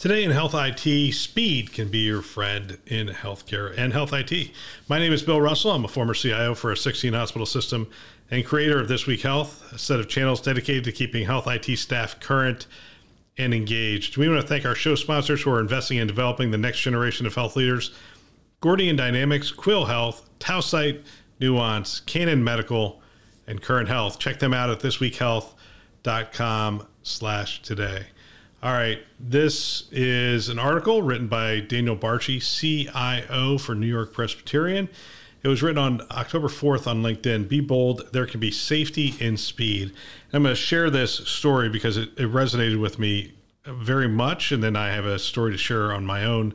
Today in Health IT, speed can be your friend in healthcare and health IT. My name is Bill Russell. I'm a former CIO for a 16 hospital system and creator of This Week Health, a set of channels dedicated to keeping health IT staff current and engaged. We want to thank our show sponsors who are investing in developing the next generation of health leaders Gordian Dynamics, Quil Health, Tausight, Nuance, Canon Medical, and Current Health. Check them out at thisweekhealth.com slash today. All right. This is an article written by Daniel Barchi, CIO for New York Presbyterian. It was written on October 4th on LinkedIn. Be bold. There can be safety in speed. And I'm going to share this story because it, it resonated with me very much. And then I have a story to share on my own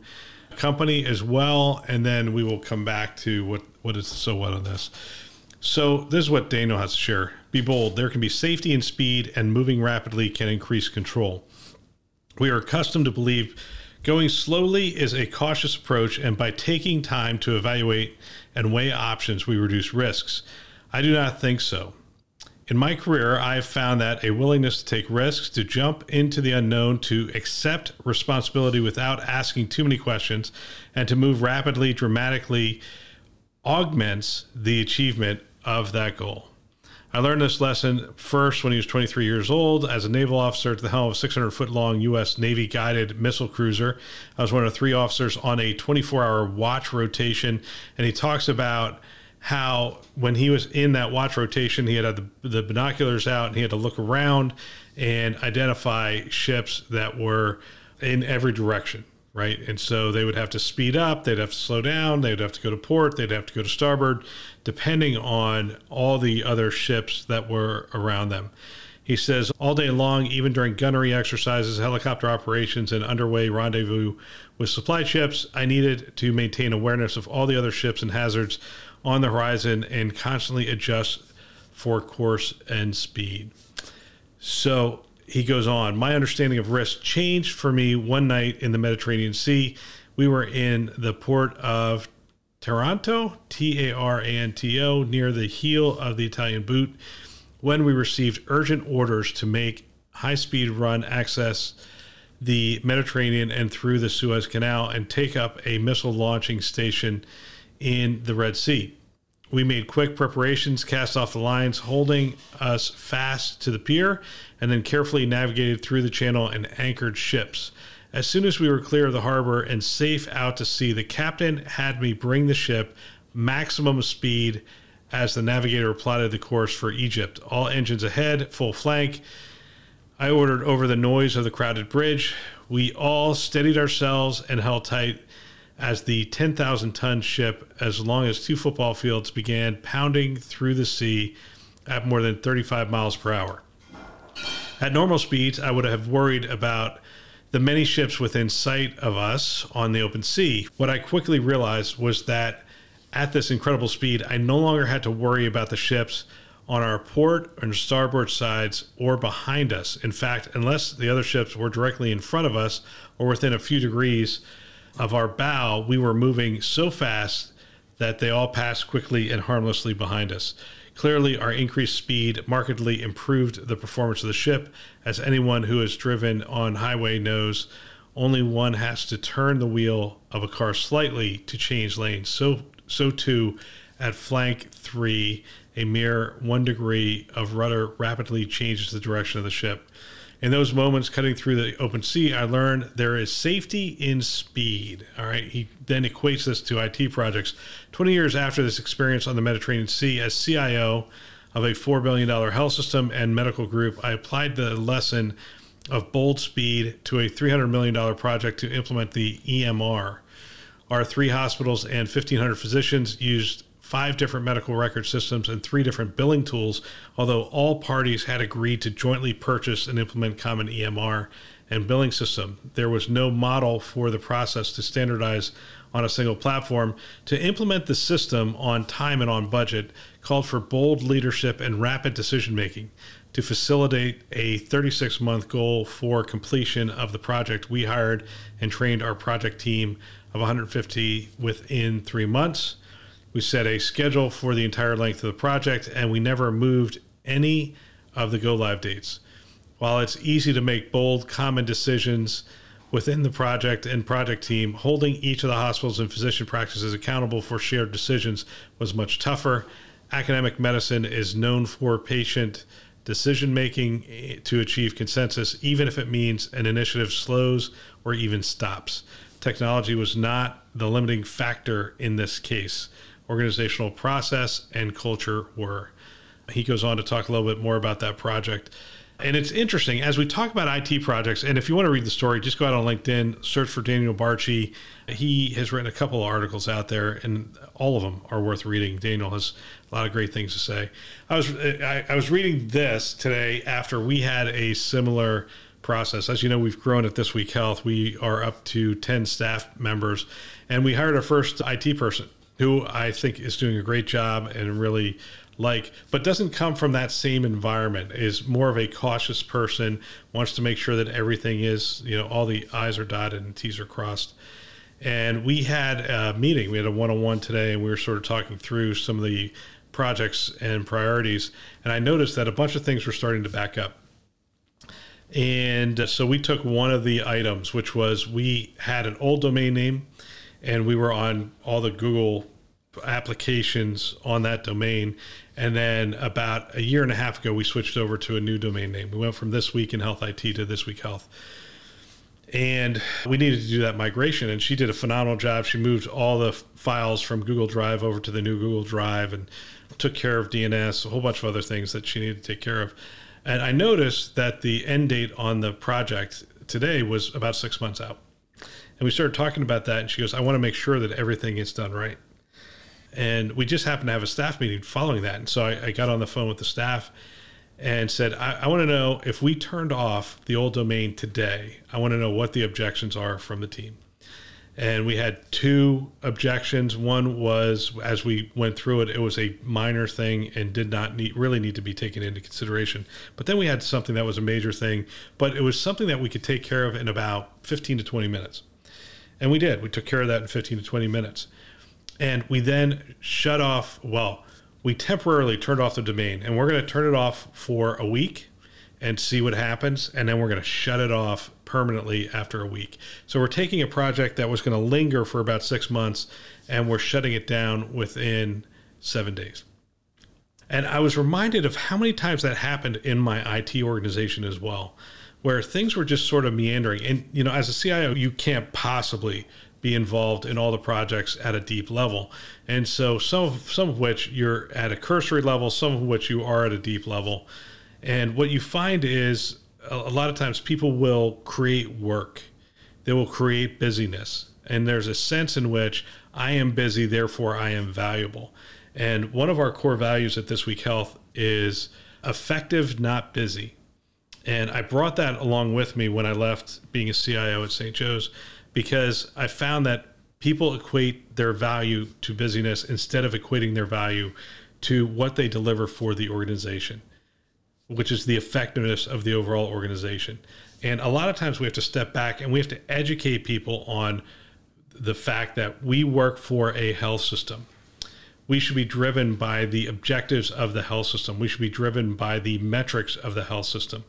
company as well. And then we will come back to what, what is so what on this. So, this is what Daniel has to share. Be bold. There can be safety in speed, and moving rapidly can increase control. We are accustomed to believe going slowly is a cautious approach, and by taking time to evaluate and weigh options, we reduce risks. I do not think so. In my career, I have found that a willingness to take risks, to jump into the unknown, to accept responsibility without asking too many questions, and to move rapidly, dramatically augments the achievement of that goal. I learned this lesson first when he was 23 years old as a naval officer at the helm of a 600 foot long U.S. Navy guided missile cruiser. I was one of three officers on a 24 hour watch rotation, and he talks about how when he was in that watch rotation, he had the, the binoculars out and he had to look around and identify ships that were in every direction right? And so they would have to speed up, they'd have to slow down, they'd have to go to port, they'd have to go to starboard, depending on all the other ships that were around them. He says, all day long, even during gunnery exercises, helicopter operations, and underway rendezvous with supply ships, I needed to maintain awareness of all the other ships and hazards on the horizon and constantly adjust for course and speed. So he goes on, my understanding of risk changed for me one night in the Mediterranean Sea. We were in the port of Taranto, T A R A N T O, near the heel of the Italian boot, when we received urgent orders to make high speed run access the Mediterranean and through the Suez Canal and take up a missile launching station in the Red Sea. We made quick preparations, cast off the lines, holding us fast to the pier, and then carefully navigated through the channel and anchored ships. As soon as we were clear of the harbor and safe out to sea, the captain had me bring the ship maximum speed as the navigator plotted the course for Egypt. All engines ahead, full flank. I ordered over the noise of the crowded bridge. We all steadied ourselves and held tight as the 10,000 ton ship, as long as two football fields, began pounding through the sea at more than 35 miles per hour. At normal speeds, I would have worried about the many ships within sight of us on the open sea. What I quickly realized was that at this incredible speed, I no longer had to worry about the ships on our port and starboard sides or behind us. In fact, unless the other ships were directly in front of us or within a few degrees of our bow, we were moving so fast that they all passed quickly and harmlessly behind us. Clearly, our increased speed markedly improved the performance of the ship, as anyone who has driven on highway knows only one has to turn the wheel of a car slightly to change lanes. So, so too, at flank three, a mere one degree of rudder rapidly changes the direction of the ship. In those moments cutting through the open sea, I learned there is safety in speed. All right. He then equates this to IT projects. 20 years after this experience on the Mediterranean Sea, as CIO of a $4 billion health system and medical group, I applied the lesson of bold speed to a $300 million project to implement the EMR. Our three hospitals and 1,500 physicians used five different medical record systems, and three different billing tools, although all parties had agreed to jointly purchase and implement common EMR and billing system. There was no model for the process to standardize on a single platform. To implement the system on time and on budget called for bold leadership and rapid decision making. To facilitate a 36 month goal for completion of the project, we hired and trained our project team of 150 within three months. We set a schedule for the entire length of the project, and we never moved any of the go live dates. While it's easy to make bold, common decisions within the project and project team, holding each of the hospitals and physician practices accountable for shared decisions was much tougher. Academic medicine is known for patient decision making eh, to achieve consensus, even if it means an initiative slows or even stops. Technology was not the limiting factor in this case. Organizational process and culture were. He goes on to talk a little bit more about that project. And it's interesting as we talk about IT projects. And if you want to read the story, just go out on LinkedIn, search for Daniel Barchi. He has written a couple of articles out there, and all of them are worth reading. Daniel has a lot of great things to say. I was I, I was reading this today after we had a similar process. As you know, we've grown at This Week Health. We are up to ten staff members, and we hired our first IT person who I think is doing a great job and really like but doesn't come from that same environment is more of a cautious person wants to make sure that everything is you know all the i's are dotted and t's are crossed. And we had a meeting we had a one-on-one today and we were sort of talking through some of the projects and priorities and i noticed that a bunch of things were starting to back up. And so we took one of the items which was we had an old domain name and we were on all the google applications on that domain and then about a year and a half ago, we switched over to a new domain name. We went from This Week in Health IT to This Week Health. And we needed to do that migration. And she did a phenomenal job. She moved all the files from Google Drive over to the new Google Drive and took care of DNS, a whole bunch of other things that she needed to take care of. And I noticed that the end date on the project today was about six months out. And we started talking about that. And she goes, I want to make sure that everything is done right. And we just happened to have a staff meeting following that. And so I, I got on the phone with the staff and said, I, I want to know if we turned off the old domain today, I want to know what the objections are from the team. And we had two objections. One was, as we went through it, it was a minor thing and did not need, really need to be taken into consideration. But then we had something that was a major thing, but it was something that we could take care of in about 15 to 20 minutes. And we did. We took care of that in 15 to 20 minutes. And we then shut off well we temporarily turned off the domain and we're going to turn it off for a week and see what happens and then we're going to shut it off permanently after a week. So we're taking a project that was going to linger for about six months and we're shutting it down within seven days. And i was reminded of how many times that happened in my it organization as well where things were just sort of meandering and you know as a cio you can't possibly be involved in all the projects at a deep level. And so some of, some of which you're at a cursory level, some of which you are at a deep level. And what you find is a, a lot of times people will create work. They will create busyness. And there's a sense in which I am busy, therefore I am valuable. And one of our core values at This Week Health is effective, not busy. And I brought that along with me when I left being a CIO at St. Joe's because I found that people equate their value to busyness instead of equating their value to what they deliver for the organization, which is the effectiveness of the overall organization. And a lot of times we have to step back and we have to educate people on the fact that we work for a health system. We should be driven by the objectives of the health system. We should be driven by the metrics of the health system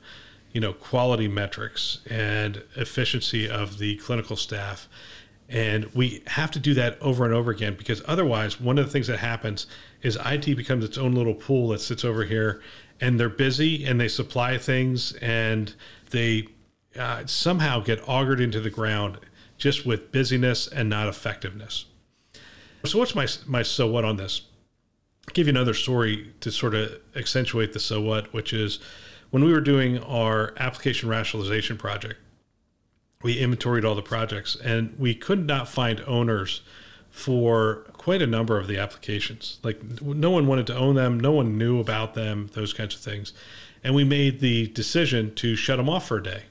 you know quality metrics and efficiency of the clinical staff and we have to do that over and over again because otherwise one of the things that happens is IT becomes its own little pool that sits over here and they're busy and they supply things and they uh, somehow get augured into the ground just with busyness and not effectiveness. So what's my my so what on this? I'll give you another story to sort of accentuate the so what, which is when we were doing our application rationalization project, we inventoried all the projects and we could not find owners for quite a number of the applications. Like no one wanted to own them, no one knew about them, those kinds of things. And we made the decision to shut them off for a day.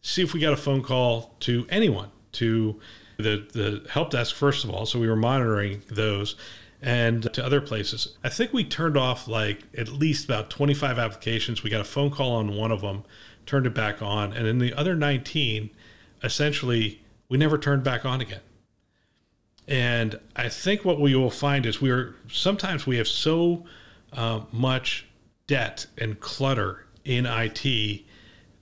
see if we got a phone call to anyone, to the, the help desk, first of all. So we were monitoring those and to other places. I think we turned off like at least about 25 applications. We got a phone call on one of them, turned it back on. And in the other 19, essentially, we never turned back on again. And I think what we will find is we are sometimes we have so uh, much debt and clutter in IT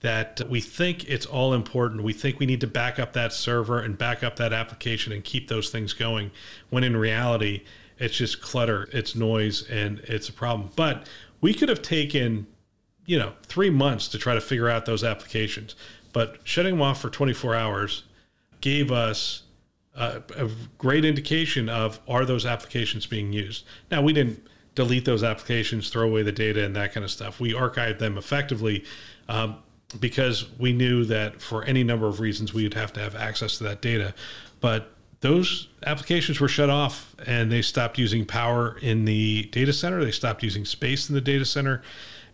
that we think it's all important. We think we need to back up that server and back up that application and keep those things going, when in reality, it's just clutter, it's noise, and it's a problem. But we could have taken, you know, three months to try to figure out those applications. But shutting them off for 24 hours gave us a, a great indication of are those applications being used. Now, we didn't delete those applications, throw away the data, and that kind of stuff. We archived them effectively. Um, because we knew that for any number of reasons we would have to have access to that data. But those applications were shut off and they stopped using power in the data center. They stopped using space in the data center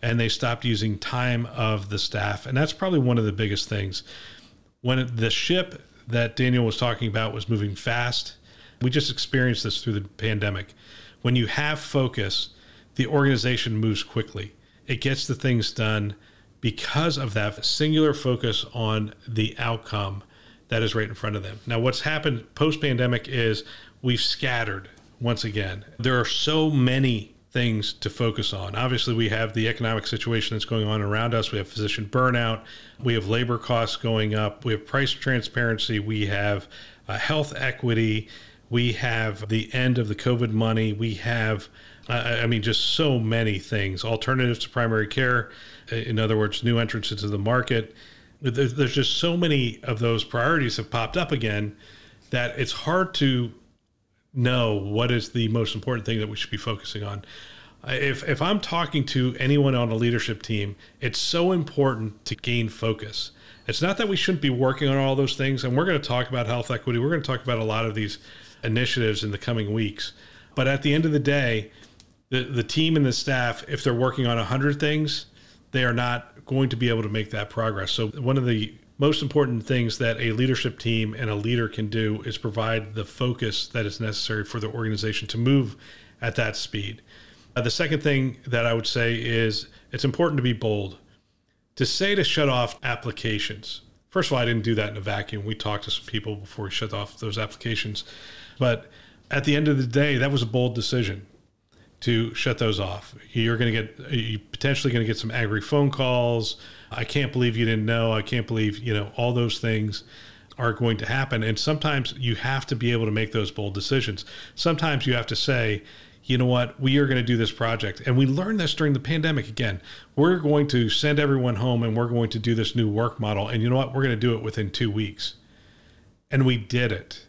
and they stopped using time of the staff. And that's probably one of the biggest things. When the ship that Daniel was talking about was moving fast, we just experienced this through the pandemic. When you have focus, the organization moves quickly, it gets the things done because of that singular focus on the outcome that is right in front of them. Now, what's happened post pandemic is we've scattered once again. There are so many things to focus on. Obviously, we have the economic situation that's going on around us. We have physician burnout. We have labor costs going up. We have price transparency. We have uh, health equity. We have the end of the COVID money. We have, uh, I mean, just so many things. Alternatives to primary care in other words, new entrants into the market. There's just so many of those priorities have popped up again that it's hard to know what is the most important thing that we should be focusing on. If, if I'm talking to anyone on a leadership team, it's so important to gain focus. It's not that we shouldn't be working on all those things, and we're going to talk about health equity. We're going to talk about a lot of these initiatives in the coming weeks. But at the end of the day, the, the team and the staff, if they're working on 100 things, they are not going to be able to make that progress. So, one of the most important things that a leadership team and a leader can do is provide the focus that is necessary for the organization to move at that speed. Uh, the second thing that I would say is it's important to be bold. To say to shut off applications, first of all, I didn't do that in a vacuum. We talked to some people before we shut off those applications. But at the end of the day, that was a bold decision to shut those off. You're going to get you potentially going to get some angry phone calls. I can't believe you didn't know. I can't believe, you know, all those things are going to happen and sometimes you have to be able to make those bold decisions. Sometimes you have to say, you know what, we are going to do this project. And we learned this during the pandemic again. We're going to send everyone home and we're going to do this new work model. And you know what? We're going to do it within two weeks. And we did it.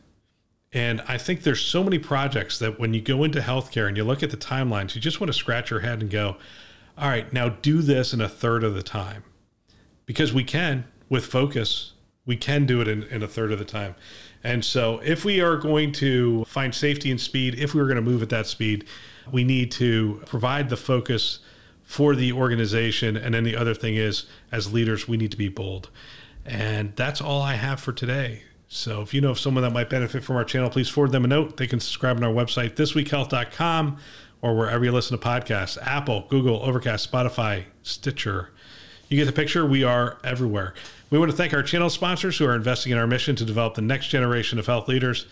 And I think there's so many projects that when you go into healthcare and you look at the timelines, you just want to scratch your head and go, all right, now do this in a third of the time. Because we can, with focus, we can do it in, in a third of the time. And so if we are going to find safety and speed, if we are going to move at that speed, we need to provide the focus for the organization. And then the other thing is, as leaders, we need to be bold. And that's all I have for today. So if you know of someone that might benefit from our channel, please forward them a note. They can subscribe on our website, thisweekhealth.com, or wherever you listen to podcasts Apple, Google, Overcast, Spotify, Stitcher. You get the picture. We are everywhere. We want to thank our channel sponsors who are investing in our mission to develop the next generation of health leaders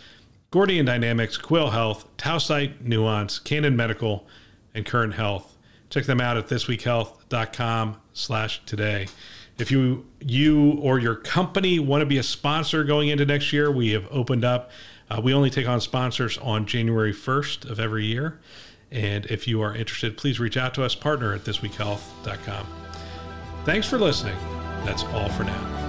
Gordian Dynamics, Quil Health, Tausight, Nuance, Canon Medical, and Current Health. Check them out at thisweekhealth.com slash today. If you you or your company want to be a sponsor going into next year, we have opened up. Uh, we only take on sponsors on January 1st of every year. And if you are interested, please reach out to us, partner at thisweekhealth.com. Thanks for listening. That's all for now.